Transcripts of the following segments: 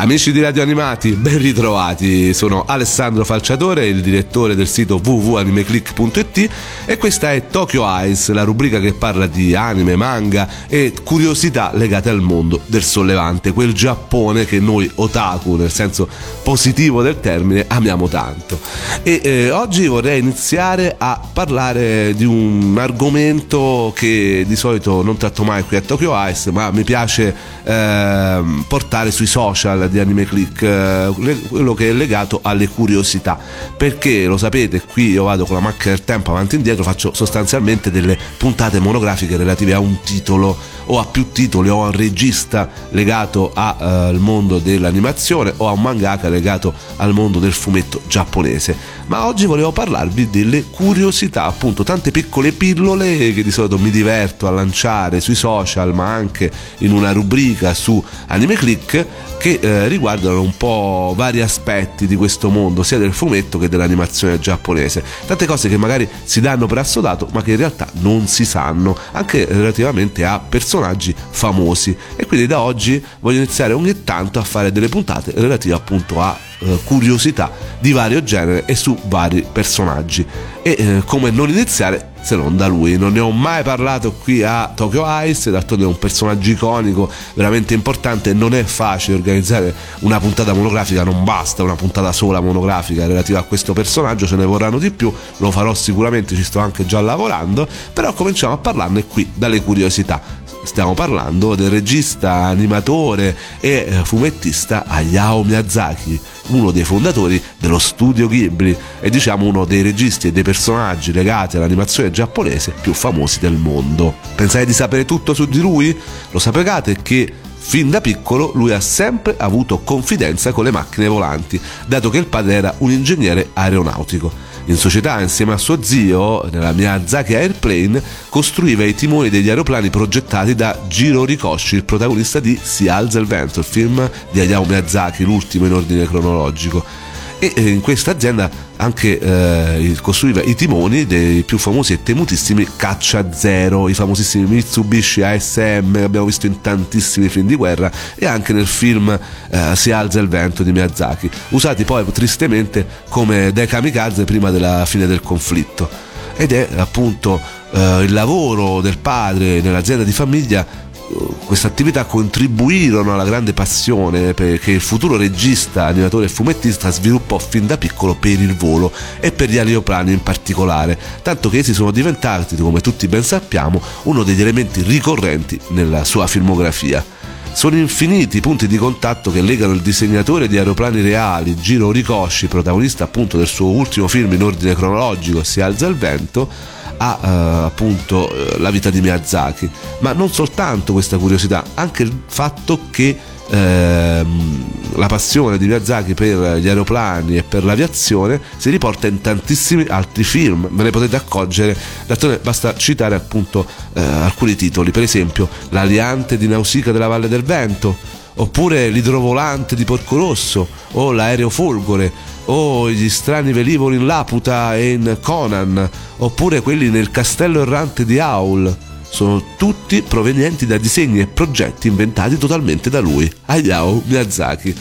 Amici di Radio Animati, ben ritrovati. Sono Alessandro Falciatore, il direttore del sito www.animeclick.it e questa è Tokyo Eyes, la rubrica che parla di anime, manga e curiosità legate al mondo del sollevante, quel Giappone che noi otaku, nel senso positivo del termine, amiamo tanto. E eh, oggi vorrei iniziare a parlare di un argomento che di solito non tratto mai qui a Tokyo Eyes, ma mi piace eh, portare sui social di Anime Click, eh, quello che è legato alle curiosità. Perché lo sapete, qui io vado con la macchina del tempo avanti e indietro, faccio sostanzialmente delle puntate monografiche relative a un titolo o a più titoli o a un regista legato al uh, mondo dell'animazione o a un mangaka legato al mondo del fumetto giapponese. Ma oggi volevo parlarvi delle curiosità, appunto tante piccole pillole che di solito mi diverto a lanciare sui social ma anche in una rubrica su Anime Click che eh, riguardano un po' vari aspetti di questo mondo, sia del fumetto che dell'animazione giapponese. Tante cose che magari si danno per assodato, ma che in realtà non si sanno, anche relativamente a personaggi famosi. E quindi da oggi voglio iniziare ogni tanto a fare delle puntate relative appunto a eh, curiosità di vario genere e su vari personaggi. E eh, come non iniziare se non da lui. Non ne ho mai parlato qui a Tokyo Ice, d'altronde è un personaggio iconico, veramente importante. Non è facile organizzare una puntata monografica, non basta una puntata sola monografica relativa a questo personaggio, ce ne vorranno di più, lo farò sicuramente, ci sto anche già lavorando, però cominciamo a parlarne qui dalle curiosità. Stiamo parlando del regista, animatore e eh, fumettista Hayao Miyazaki, uno dei fondatori dello studio Ghibli e diciamo uno dei registi e dei personaggi legati all'animazione giapponese più famosi del mondo. Pensate di sapere tutto su di lui? Lo sapevate che Fin da piccolo lui ha sempre avuto confidenza con le macchine volanti, dato che il padre era un ingegnere aeronautico. In società, insieme a suo zio, nella Miyazaki Airplane, costruiva i timoni degli aeroplani progettati da Jiro Rikoshi, il protagonista di Si alza il vento, il film di Hayao Miyazaki, l'ultimo in ordine cronologico e eh, in questa azienda anche eh, costruiva i timoni dei più famosi e temutissimi Caccia Zero, i famosissimi Mitsubishi ASM che abbiamo visto in tantissimi film di guerra e anche nel film eh, Si alza il vento di Miyazaki, usati poi tristemente come dei kamikaze prima della fine del conflitto. Ed è appunto eh, il lavoro del padre nell'azienda di famiglia queste attività contribuirono alla grande passione che il futuro regista, animatore e fumettista sviluppò fin da piccolo per il volo e per gli aeroplani in particolare, tanto che essi sono diventati, come tutti ben sappiamo, uno degli elementi ricorrenti nella sua filmografia. Sono infiniti i punti di contatto che legano il disegnatore di aeroplani reali, Giro Ricoshi, protagonista appunto del suo ultimo film in ordine cronologico, Si alza il vento, a uh, appunto uh, la vita di Miyazaki, ma non soltanto questa curiosità, anche il fatto che uh, la passione di Miyazaki per gli aeroplani e per l'aviazione si riporta in tantissimi altri film, ve ne potete accorgere, basta citare appunto eh, alcuni titoli, per esempio L'aliante di Nausicaa della Valle del Vento, oppure L'idrovolante di Porco Rosso o L'aereo Folgore o gli strani velivoli in Laputa e in Conan, oppure quelli nel castello errante di Aul. Sono tutti provenienti da disegni e progetti inventati totalmente da lui, Hayao Miyazaki.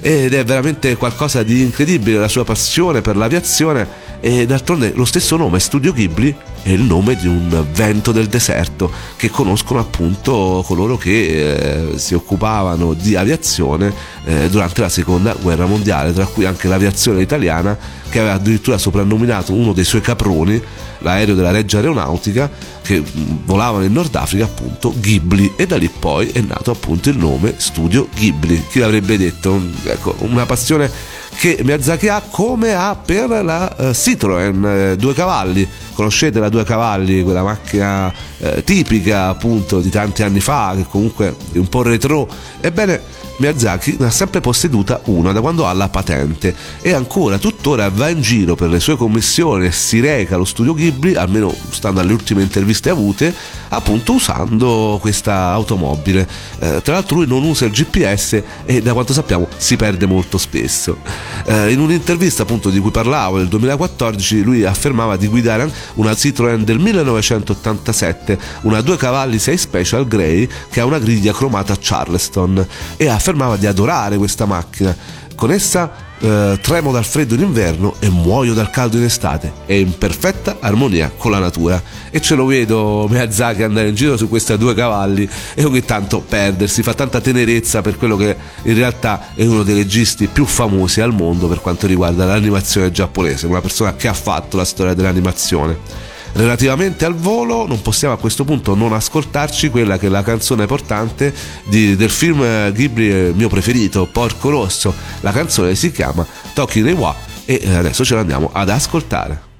Ed è veramente qualcosa di incredibile la sua passione per l'aviazione e d'altronde lo stesso nome, Studio Ghibli, è il nome di un vento del deserto che conoscono appunto coloro che eh, si occupavano di aviazione eh, durante la seconda guerra mondiale, tra cui anche l'aviazione italiana che aveva addirittura soprannominato uno dei suoi caproni, l'aereo della Reggia Aeronautica, che mm, volavano in Nord Africa appunto Ghibli e da lì poi è nato appunto il nome Studio Ghibli. Chi l'avrebbe detto? Ecco, una passione che Miyazaki ha come ha per la uh, Citroen eh, due cavalli. Conoscete la due cavalli quella macchina eh, tipica appunto di tanti anni fa che comunque è un po' retro? Ebbene Miyazaki ne ha sempre posseduta una da quando ha la patente e ancora tuttora va in giro per le sue commissioni e si reca allo studio Ghibli, almeno stando alle ultime interviste avute, appunto usando questa automobile. Eh, tra l'altro lui non usa il GPS e da quanto sappiamo si perde molto spesso. Eh, in un'intervista appunto di cui parlavo nel 2014 lui affermava di guidare una Citroën del 1987, una due cavalli 6 Special Grey che ha una griglia cromata Charleston e affermava di adorare questa macchina. Con essa eh, tremo dal freddo in inverno e muoio dal caldo in estate. È in perfetta armonia con la natura. E ce lo vedo Miyazaki andare in giro su questi due cavalli e ogni tanto perdersi. Fa tanta tenerezza per quello che in realtà è uno dei registi più famosi al mondo per quanto riguarda l'animazione giapponese. Una persona che ha fatto la storia dell'animazione. Relativamente al volo, non possiamo a questo punto non ascoltarci quella che è la canzone portante di, del film Ghibli eh, mio preferito, Porco Rosso. La canzone si chiama Tokyo Rewa e adesso ce l'andiamo ad ascoltare.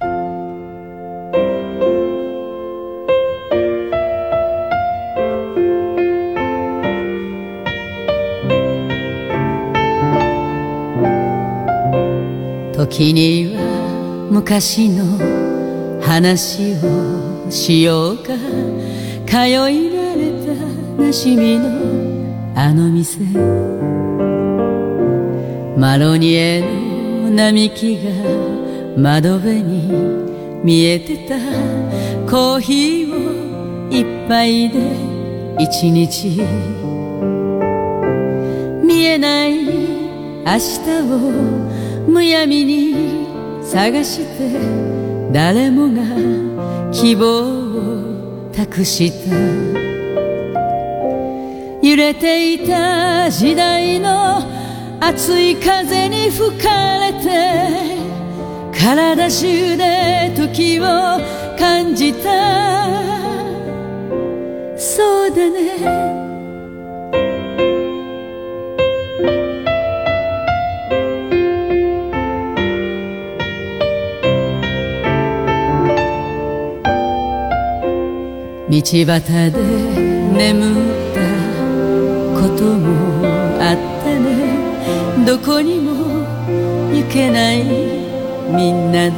Tokini wa mukashi 話をしようか。通い慣れたなしみのあの店。マロニエの並木が窓辺に見えてた。コーヒーを一杯で一日。見えない明日をむやみに探して。誰もが希望を託した。揺れていた時代の熱い風に吹かれて体中で時を感じた。そうだね。道端で眠ったこともあったね。どこにも行けないみんなで。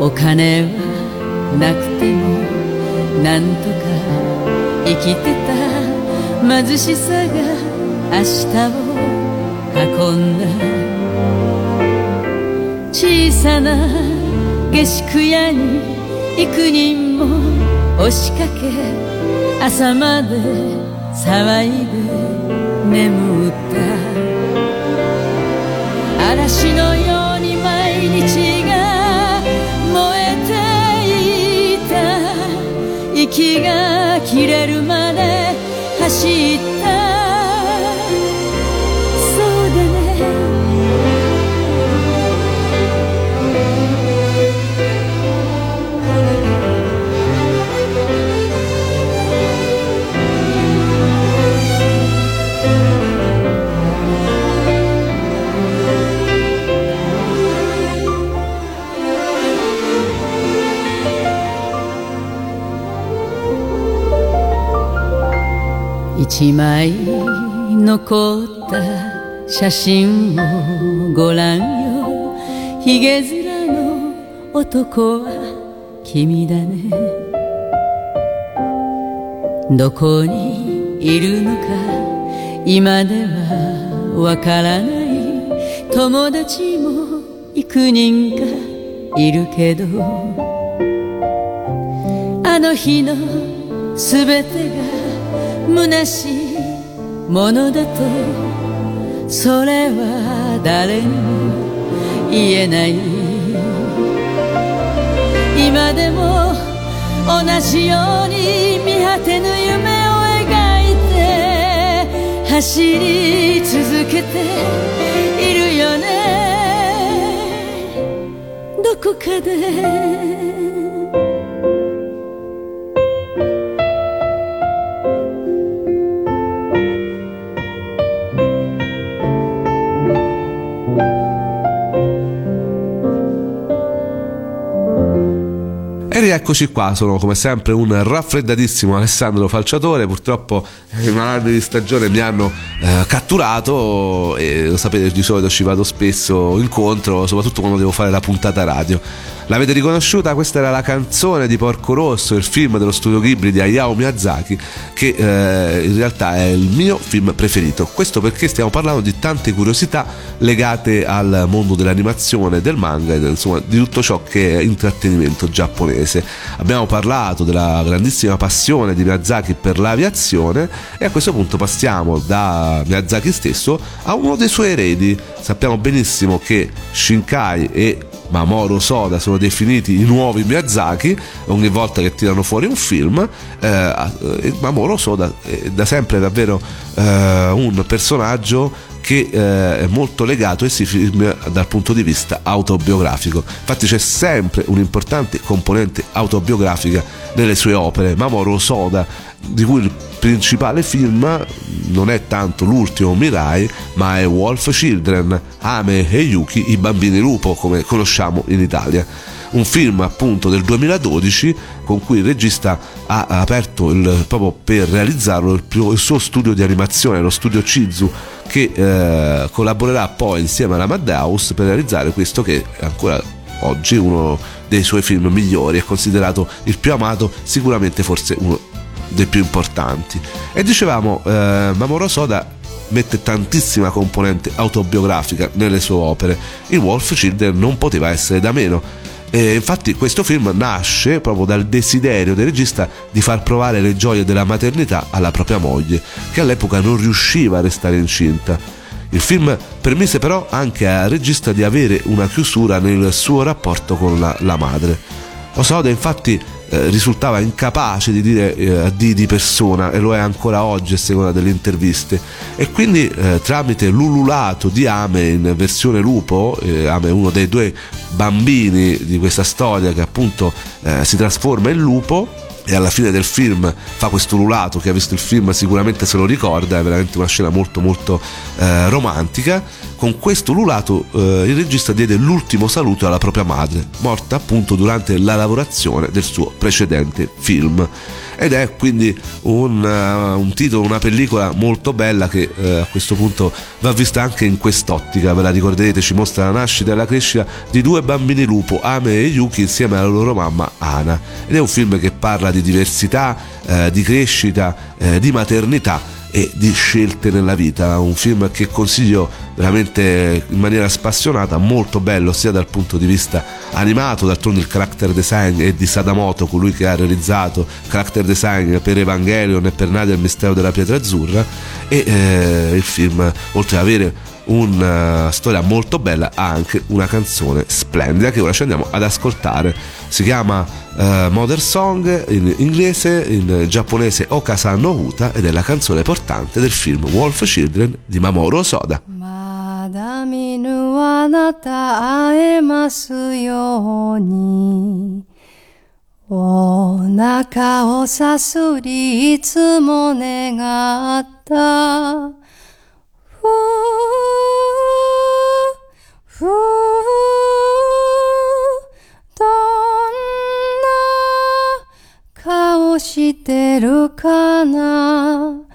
お金はなくてもなんとか生きてた貧しさが明日を運んだ。小さな下宿屋に幾人も押しかけ朝まで騒いで眠った嵐のように毎日が燃えていた。息が切れるまで走った一枚残った写真をご覧よ。ひげ面の男は君だね。どこにいるのか今ではわからない。友達も幾人かいるけどあの日のすべてが虚しいものだとそれは誰にも言えない。今でも同じように見果てぬ夢を描いて走り続けているよね。どこかで。E rieccoci qua, sono come sempre un raffreddatissimo Alessandro Falciatore, purtroppo i malanni di stagione mi hanno eh, catturato e lo sapete di solito ci vado spesso incontro, soprattutto quando devo fare la puntata radio. L'avete riconosciuta? Questa era la canzone di Porco Rosso, il film dello studio Ghibli di Hayao Miyazaki, che eh, in realtà è il mio film preferito. Questo perché stiamo parlando di tante curiosità legate al mondo dell'animazione, del manga e insomma, di tutto ciò che è intrattenimento giapponese. Abbiamo parlato della grandissima passione di Miyazaki per l'aviazione e a questo punto passiamo da Miyazaki stesso a uno dei suoi eredi. Sappiamo benissimo che Shinkai e Mamoru Soda sono definiti i nuovi Miyazaki ogni volta che tirano fuori un film eh, Mamoru Soda è da sempre davvero eh, un personaggio che eh, è molto legato ai film dal punto di vista autobiografico. Infatti c'è sempre un'importante componente autobiografica nelle sue opere. Mamoru Soda, di cui il principale film non è tanto l'ultimo Mirai, ma è Wolf Children, Ame e Yuki, i bambini lupo, come conosciamo in Italia. Un film appunto del 2012 con cui il regista ha aperto il, proprio per realizzarlo il, il, suo studio di animazione, lo studio Chizu, che eh, collaborerà poi insieme alla Madhouse per realizzare questo che ancora oggi uno dei suoi film migliori, è considerato il più amato, sicuramente forse uno dei più importanti. E dicevamo, eh, Mamoru Soda mette tantissima componente autobiografica nelle sue opere. Il Wolf Children non poteva essere da meno e infatti questo film nasce proprio dal desiderio del regista di far provare le gioie della maternità alla propria moglie, che all'epoca non riusciva a restare incinta. Il film permise però anche al regista di avere una chiusura nel suo rapporto con la, la madre. Osoda infatti eh, risultava incapace di dire eh, addio di persona e lo è ancora oggi a seconda delle interviste. E quindi eh, tramite l'ululato di Ame in versione lupo eh, Ame è uno dei due bambini di questa storia che appunto eh, si trasforma in lupo e alla fine del film fa questo ululato che ha visto il film sicuramente se lo ricorda è veramente una scena molto molto eh, romantica. Con questo ululato eh, il regista diede l'ultimo saluto alla propria madre morta appunto durante la lavorazione del suo precedente film. Ed è quindi un, uh, un titolo, una pellicola molto bella che uh, a questo punto va vista anche in quest'ottica, ve la ricorderete, ci mostra la nascita e la crescita di due bambini lupo, Ame e Yuki, insieme alla loro mamma Ana. Ed è un film che parla di diversità, uh, di crescita, di maternità e di scelte nella vita. Un film che consiglio veramente in maniera spassionata, molto bello sia dal punto di vista animato, d'altronde il character design è di Sadamoto, colui che ha realizzato character design per Evangelion e per Nadia il mistero della pietra azzurra e eh, il film oltre ad avere una storia molto bella ha anche una canzone splendida che ora ci andiamo ad ascoltare si chiama uh, Mother Song in inglese in giapponese Okasa no Uta ed è la canzone portante del film Wolf Children di Mamoru Soda まだ見ぬあなた会えますようにお腹をさすりいつも願ったふふど してるかな？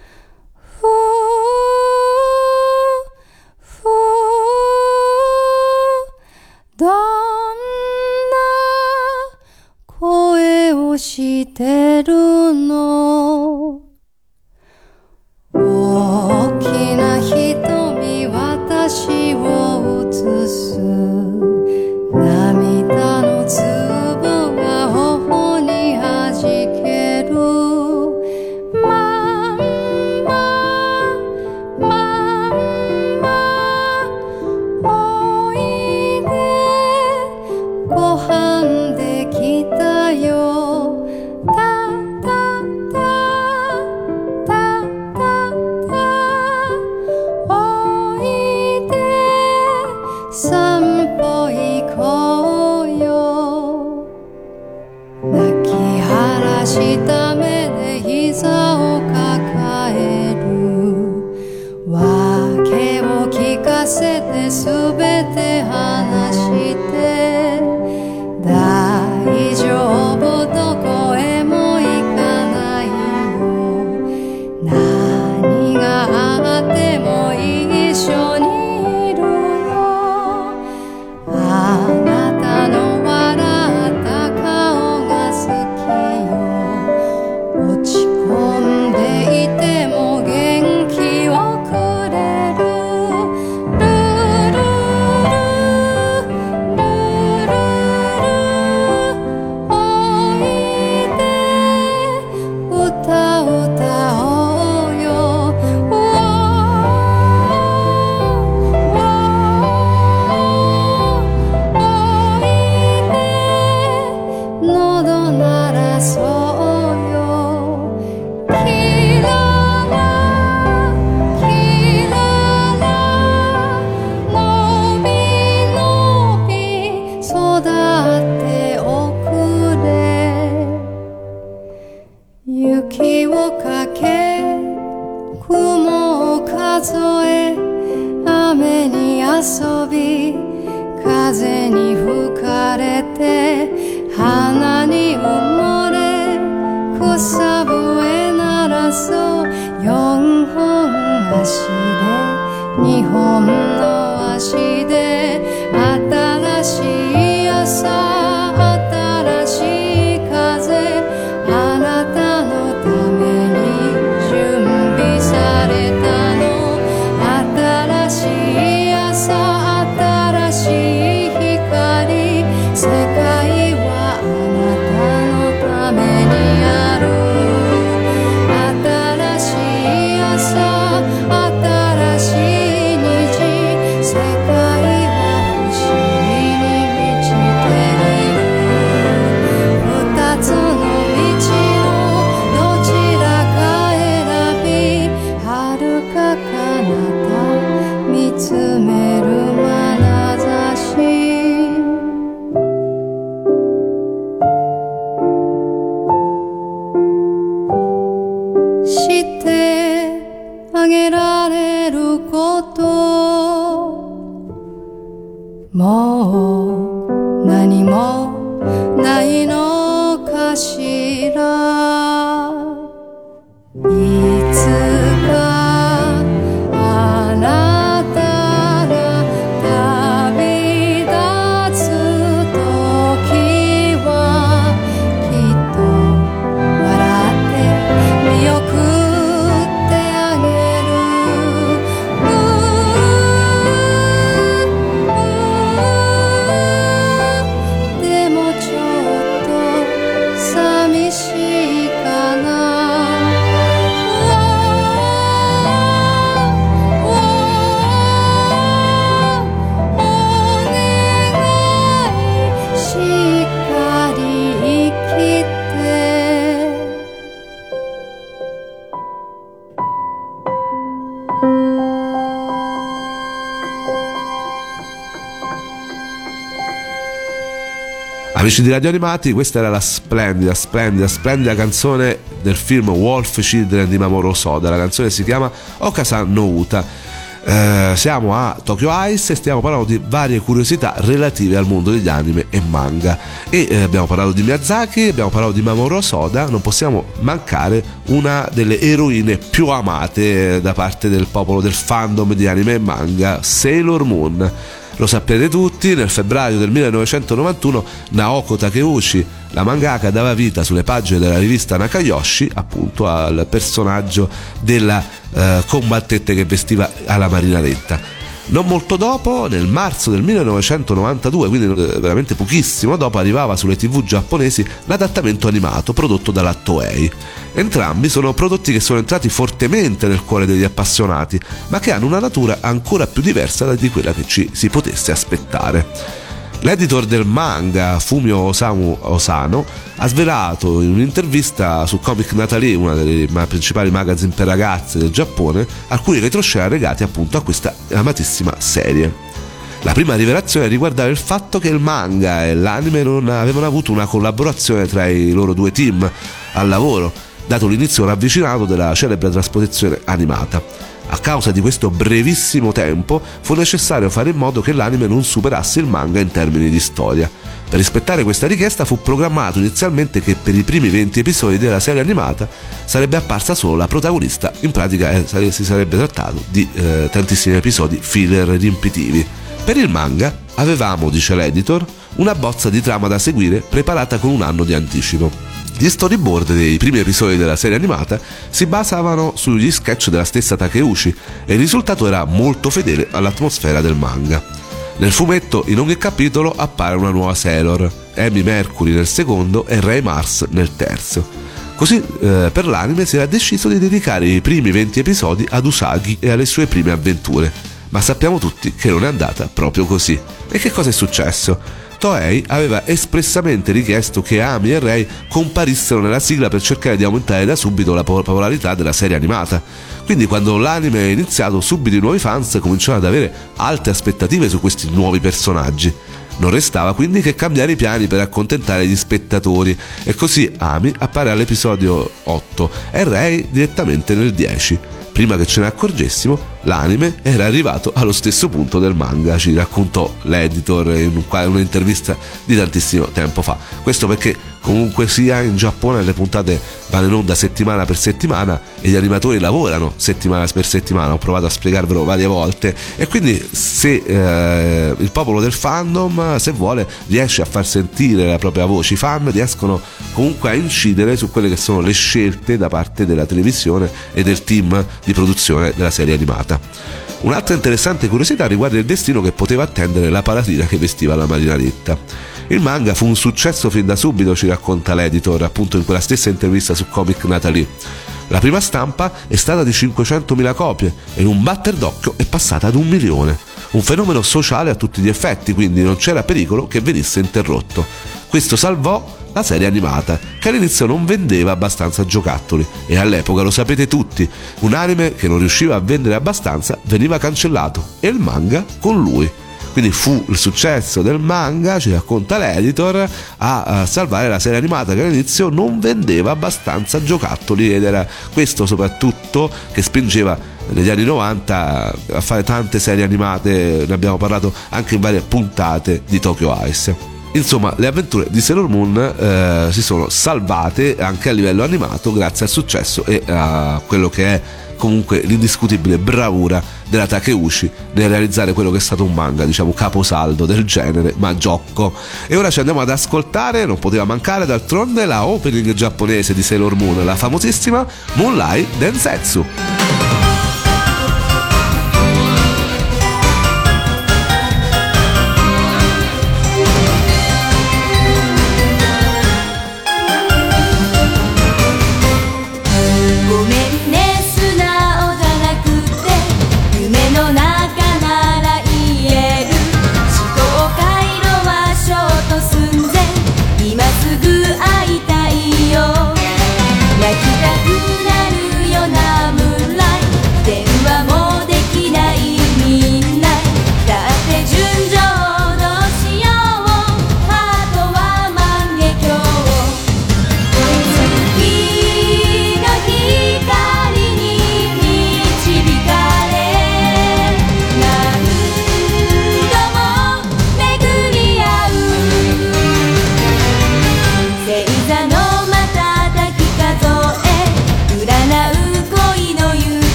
Amici di Radio Animati, questa era la splendida, splendida, splendida canzone del film Wolf Children di Mamoru Soda. La canzone si chiama Okasan no Uta. Eh, siamo a Tokyo Ice e stiamo parlando di varie curiosità relative al mondo degli anime e manga. E eh, abbiamo parlato di Miyazaki, abbiamo parlato di Mamoru Soda, non possiamo mancare una delle eroine più amate eh, da parte del popolo del fandom di anime e manga, Sailor Moon. Lo sapete tutti, nel febbraio del 1991 Naoko Takeuchi, la mangaka, dava vita sulle pagine della rivista Nakayoshi appunto al personaggio della eh, combattente che vestiva alla marinaretta. Non molto dopo, nel marzo del 1992, quindi eh, veramente pochissimo dopo, arrivava sulle tv giapponesi l'adattamento animato prodotto dalla Toei. Entrambi sono prodotti che sono entrati fortemente nel cuore degli appassionati, ma che hanno una natura ancora più diversa da quella che ci si potesse aspettare. L'editor del manga, Fumio Osamu Osano, ha svelato in un'intervista su Comic Natalie, una delle principali magazine per ragazze del Giappone, alcuni retroscena legati appunto a questa amatissima serie. La prima rivelazione riguardava il fatto che il manga e l'anime non avevano avuto una collaborazione tra i loro due team al lavoro, dato l'inizio ravvicinato della celebre trasposizione animata. A causa di questo brevissimo tempo fu necessario fare in modo che l'anime non superasse il manga in termini di storia. Per rispettare questa richiesta fu programmato inizialmente che per i primi 20 episodi della serie animata sarebbe apparsa solo la protagonista, in pratica eh, si sarebbe trattato di eh, tantissimi episodi filler riempitivi. Per il manga avevamo, dice l'editor, una bozza di trama da seguire preparata con un anno di anticipo. Gli storyboard dei primi episodi della serie animata si basavano sugli sketch della stessa Takeuchi e il risultato era molto fedele all'atmosfera del manga. Nel fumetto, in ogni capitolo, appare una nuova Sailor, Amy Mercury nel secondo e Ray Mars nel terzo. Così eh, per l'anime si era deciso di dedicare i primi 20 episodi ad Usagi e alle sue prime avventure, ma sappiamo tutti che non è andata proprio così. E che cosa è successo? Toei aveva espressamente richiesto che Amy e Ray comparissero nella sigla per cercare di aumentare da subito la popolarità della serie animata. Quindi quando l'anime è iniziato, subito i nuovi fans cominciarono ad avere alte aspettative su questi nuovi personaggi. Non restava quindi che cambiare i piani per accontentare gli spettatori e così Amy appare all'episodio 8 e Ray direttamente nel 10. Prima che ce ne accorgessimo, l'anime era arrivato allo stesso punto del manga, ci raccontò l'editor in un'intervista di tantissimo tempo fa. Questo perché comunque sia in Giappone le puntate vanno in onda settimana per settimana e gli animatori lavorano settimana per settimana, ho provato a spiegarvelo varie volte. E quindi se eh, il popolo del fandom, se vuole, riesce a far sentire la propria voce, i fan riescono comunque a incidere su quelle che sono le scelte da parte della televisione e del team di produzione della serie animata. Un'altra interessante curiosità riguarda il destino che poteva attendere la palatina che vestiva la marinaretta. Il manga fu un successo fin da subito, ci racconta l'editor, appunto in quella stessa intervista su Comic Natalie. La prima stampa è stata di 500.000 copie e in un batter d'occhio è passata ad un milione. Un fenomeno sociale a tutti gli effetti, quindi non c'era pericolo che venisse interrotto. Questo salvò la serie animata, che all'inizio non vendeva abbastanza giocattoli e all'epoca lo sapete tutti, un anime che non riusciva a vendere abbastanza veniva cancellato e il manga con lui. Quindi fu il successo del manga, ci racconta l'editor, a, salvare la serie animata che all'inizio non vendeva abbastanza giocattoli ed era questo soprattutto che spingeva negli anni 90 a fare tante serie animate, ne abbiamo parlato anche in varie puntate di Tokyo Ice. Insomma, le avventure di Sailor Moon eh, si sono salvate anche a livello animato grazie al successo e a quello che è comunque l'indiscutibile bravura della Takeuchi nel realizzare quello che è stato un manga, diciamo caposaldo del genere, ma gioco. E ora ci andiamo ad ascoltare, non poteva mancare d'altronde la opening giapponese di Sailor Moon, la famosissima Moonlight Densetsu.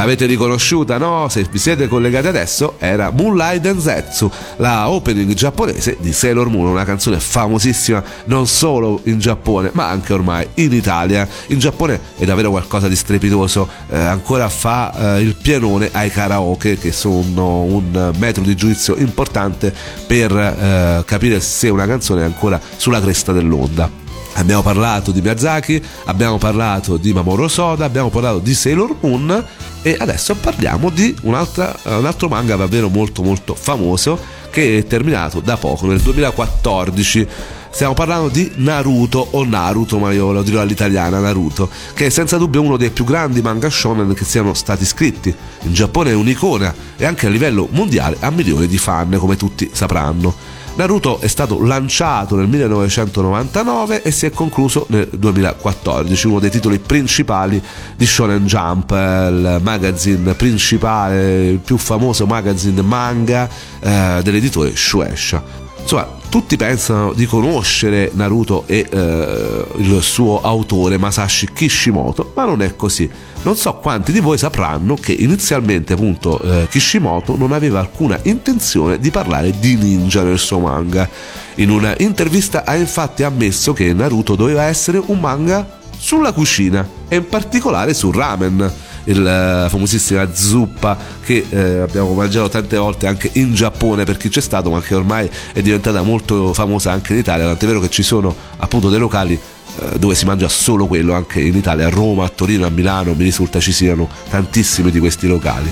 'L'avete avete riconosciuta, no? Se vi siete collegati adesso, era Moonlight Densetsu, la opening giapponese di Sailor Moon, una canzone famosissima non solo in Giappone, ma anche ormai in Italia. In Giappone è davvero qualcosa di strepitoso, eh, ancora fa eh, il pienone ai karaoke, che sono un metodo di giudizio importante per eh, capire se una canzone è ancora sulla cresta dell'onda. Abbiamo parlato di Miyazaki, abbiamo parlato di Mamoru Soda, abbiamo parlato di Sailor Moon e adesso parliamo di un altro manga davvero molto molto famoso che è terminato da poco, nel 2014. Stiamo parlando di Naruto o Naruto, ma io lo dirò all'italiana Naruto, che è senza dubbio uno dei più grandi manga shonen che siano stati scritti. In Giappone è un'icona e anche a livello mondiale ha milioni di fan, come tutti sapranno. Naruto è stato lanciato nel 1999 e si è concluso nel 2014, uno dei titoli principali di Shonen Jump, il magazine principale, il più famoso magazine manga eh, dell'editore Shueisha. Insomma, tutti pensano di conoscere Naruto e eh, il suo autore Masashi Kishimoto, ma non è così. Non so quanti di voi sapranno che inizialmente appunto eh, Kishimoto non aveva alcuna intenzione di parlare di ninja nel suo manga. In una intervista ha infatti ammesso che Naruto doveva essere un manga sulla cucina e in particolare sul ramen la famosissima zuppa che eh, abbiamo mangiato tante volte anche in Giappone per chi c'è stato ma che ormai è diventata molto famosa anche in Italia tant'è vero che ci sono appunto dei locali eh, dove si mangia solo quello anche in Italia, a Roma, a Torino, a Milano mi risulta ci siano tantissimi di questi locali.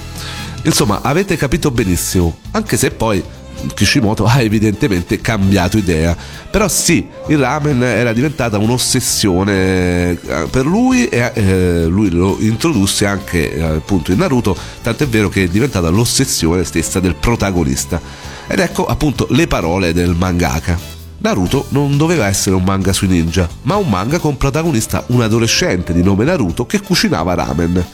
Insomma avete capito benissimo anche se poi Kishimoto ha evidentemente cambiato idea. Però sì, il ramen era diventata un'ossessione eh, per lui e eh, lui lo introdusse anche eh, appunto in Naruto, tant'è vero che è diventata l'ossessione stessa del protagonista. Ed ecco appunto le parole del mangaka. Naruto non doveva essere un manga sui ninja, ma un manga con protagonista un adolescente di nome Naruto che cucinava ramen.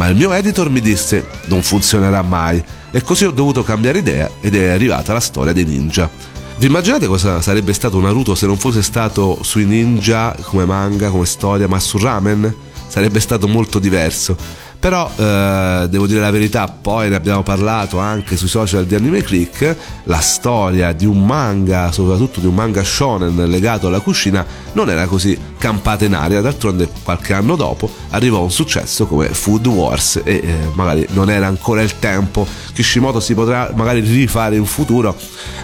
Ma il mio editor mi disse non funzionerà mai e così ho dovuto cambiare idea ed è arrivata la storia dei ninja. Vi immaginate cosa sarebbe stato Naruto se non fosse stato sui ninja come manga, come storia, ma su ramen? Sarebbe stato molto diverso. Però eh, devo dire la verità, poi ne abbiamo parlato anche sui social di Anime Click, la storia di un manga, soprattutto di un manga shonen legato alla cucina, non era così campata in aria, d'altronde qualche anno dopo arrivò un successo come Food Wars e eh, magari non era ancora il tempo, Kishimoto si potrà magari rifare in futuro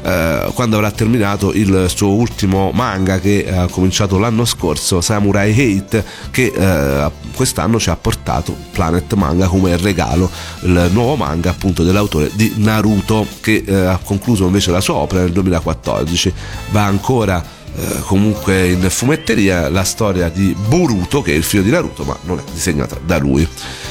eh, quando avrà terminato il suo ultimo manga che ha cominciato l'anno scorso, Samurai Hate, che eh, quest'anno ci ha portato Planet Project Manga come regalo il nuovo manga appunto dell'autore di Naruto che eh, ha concluso invece la sua opera nel 2014 va ancora eh, comunque in fumetteria la storia di Boruto che è il figlio di Naruto ma non è disegnata da lui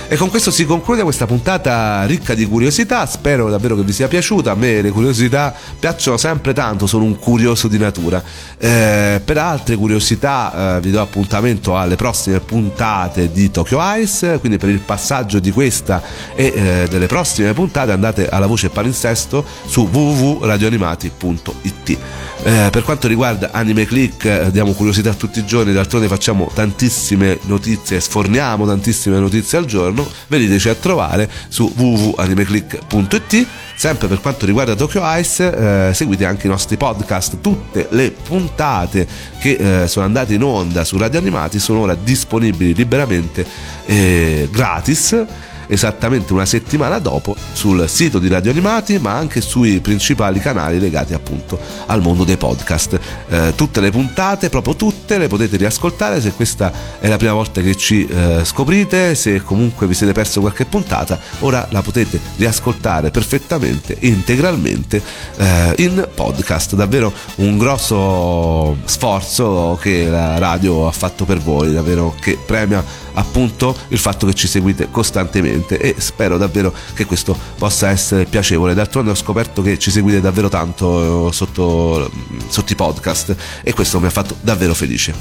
e con questo si conclude questa puntata ricca di curiosità. Spero davvero che vi sia piaciuta. A me le curiosità piacciono sempre tanto sono un curioso di natura. Eh, per altre curiosità eh, vi do appuntamento alle prossime puntate di Tokyo Ice. Quindi per il passaggio di questa e eh, delle prossime puntate andate alla voce palinsesto su www.radioanimati.it eh, per quanto riguarda Anime Click eh, diamo curiosità tutti i giorni, d'altronde facciamo tantissime notizie, sforniamo tantissime notizie al giorno, veniteci a trovare su www.animeclick.it sempre per quanto riguarda Tokyo Ice eh, seguite anche i nostri podcast. Tutte le puntate che eh, sono andate in onda su Radio Animati sono ora disponibili liberamente eh, gratis esattamente una settimana dopo sul sito di Radio Animati ma anche sui principali canali legati appunto al mondo dei podcast. Eh, tutte le puntate, proprio tutte, le potete riascoltare se questa è la prima volta che ci eh, scoprite, se comunque vi siete perso qualche puntata, ora la potete riascoltare perfettamente, integralmente eh, in podcast. Davvero un grosso sforzo che la radio ha fatto per voi, davvero che premia appunto il fatto che ci seguite costantemente e spero davvero che questo possa essere piacevole. D'altronde ho scoperto che ci seguite davvero tanto eh, sotto, sotto i podcast e questo mi ha fatto davvero felice.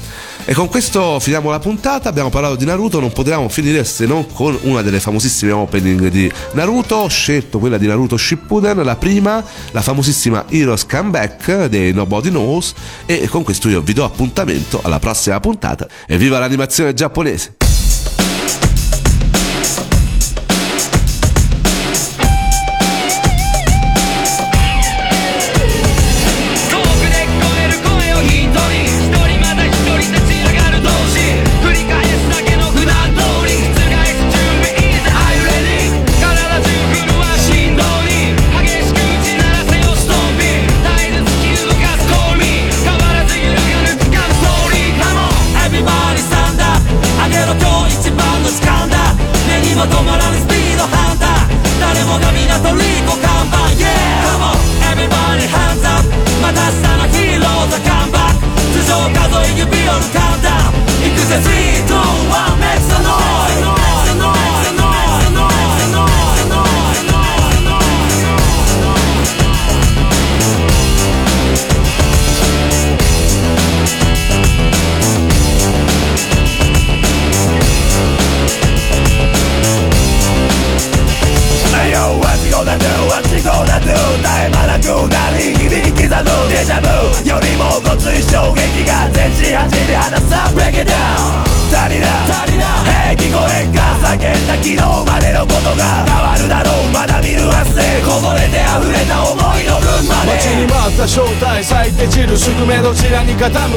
E con questo finiamo la puntata, abbiamo parlato di Naruto, non potevamo finire se non con una delle famosissime opening di Naruto, ho scelto quella di Naruto Shippuden, la prima, la famosissima Heroes Comeback dei Nobody Knows e con questo io vi do appuntamento alla prossima puntata e viva l'animazione giapponese!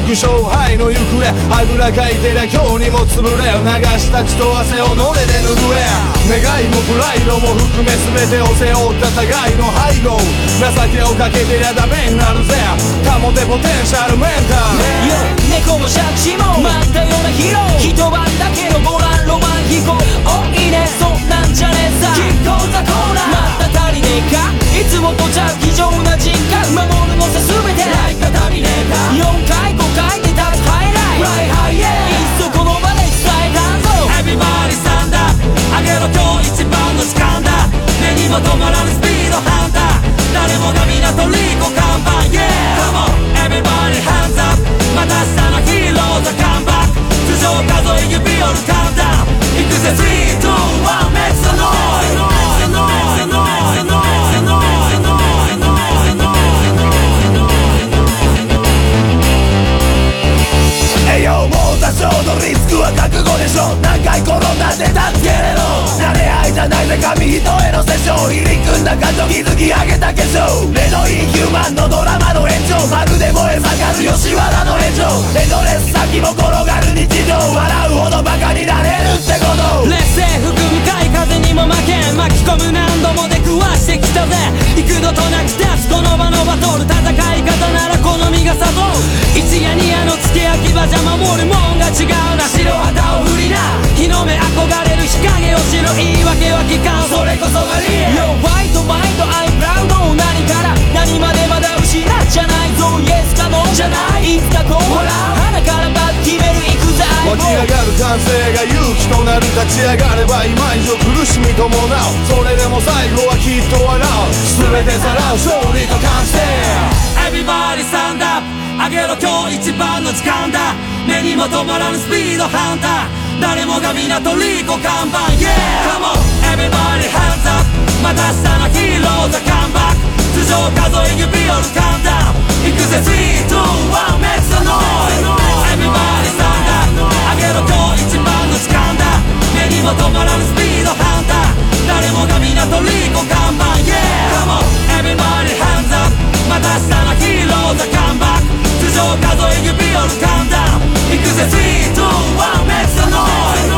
く勝敗の行方。あぐらかいてりゃ今日にも潰れ流した血と汗をのれで拭え。願いもプライドも含め全てを背負った互いの背後。情けをかけてりゃダメになるぜ。かもてポテンシャルメンタル。Yo 猫も借地も待ったようなヒーロー。一晩だけのボランロマン飛行おいいねそんなんじゃねえさ。キッコーザコーナー足りねえか？いつもとじゃ非常な人格。守るのさ全てライカタミネーター4回5回で立つハイライトライハイエーいっそこの場で伝えたぞ。Everybody stand up あげろ今日一番の時間だ目にも止まらぬスピードハンター。誰もが港リコ看板 Yeah Come on everybody hands up また明日のヒーローザカムバック頭上数え指折るカウンダウンいくぜ。3、2、1 Make some Noise, 多少のリスクは覚悟でしょ。何回転んだって助けれろ。慣れ合いじゃないぜ紙一重の殺生入り組んだ感情築き上げた化粧目のインヒューマンのドラマの延長まるで燃え盛る吉原の炎上。エドレス先も転がる日常。笑うほどバカになれるってこと。劣勢含む向かい風にも負け巻き込む何度も出くわしてきたぜ幾度となく立つこの場のバトル戦い方なら好みが誘う一夜二夜の付け焼き場じゃ守るもんが違うな白旗を振りな日の目憧れる日陰を知る言い訳は聞かん。それこそがリアル。Yo ファイトマイドアイプラウド何から。何までまだ失っちゃないぞ。イエスかノーじゃない。いつかこうほら。鼻からバッ決める湧き上がる歓声が勇気となる立ち上がれば今以上苦しみ伴う。それでも最後はきっと笑う。全てさらう勝利と完成 Everybody stand up. あげろ今日一番の時間だ。目にも止まらぬスピードハンター。誰もが港リコ看板 Yeah! Come on! Everybody hands up. また明日のヒーローザカムバック。頭上数え指折るカウンダウン。いくぜ。3、2、1 Make some noise は止まらぬスピードハンター。誰もが港リコ看板 Yeah Come on everybody hands up また明日のヒーローザカムバック。頭上数え指折るカウンダウン行くぜ。3、2、1 Make some noise,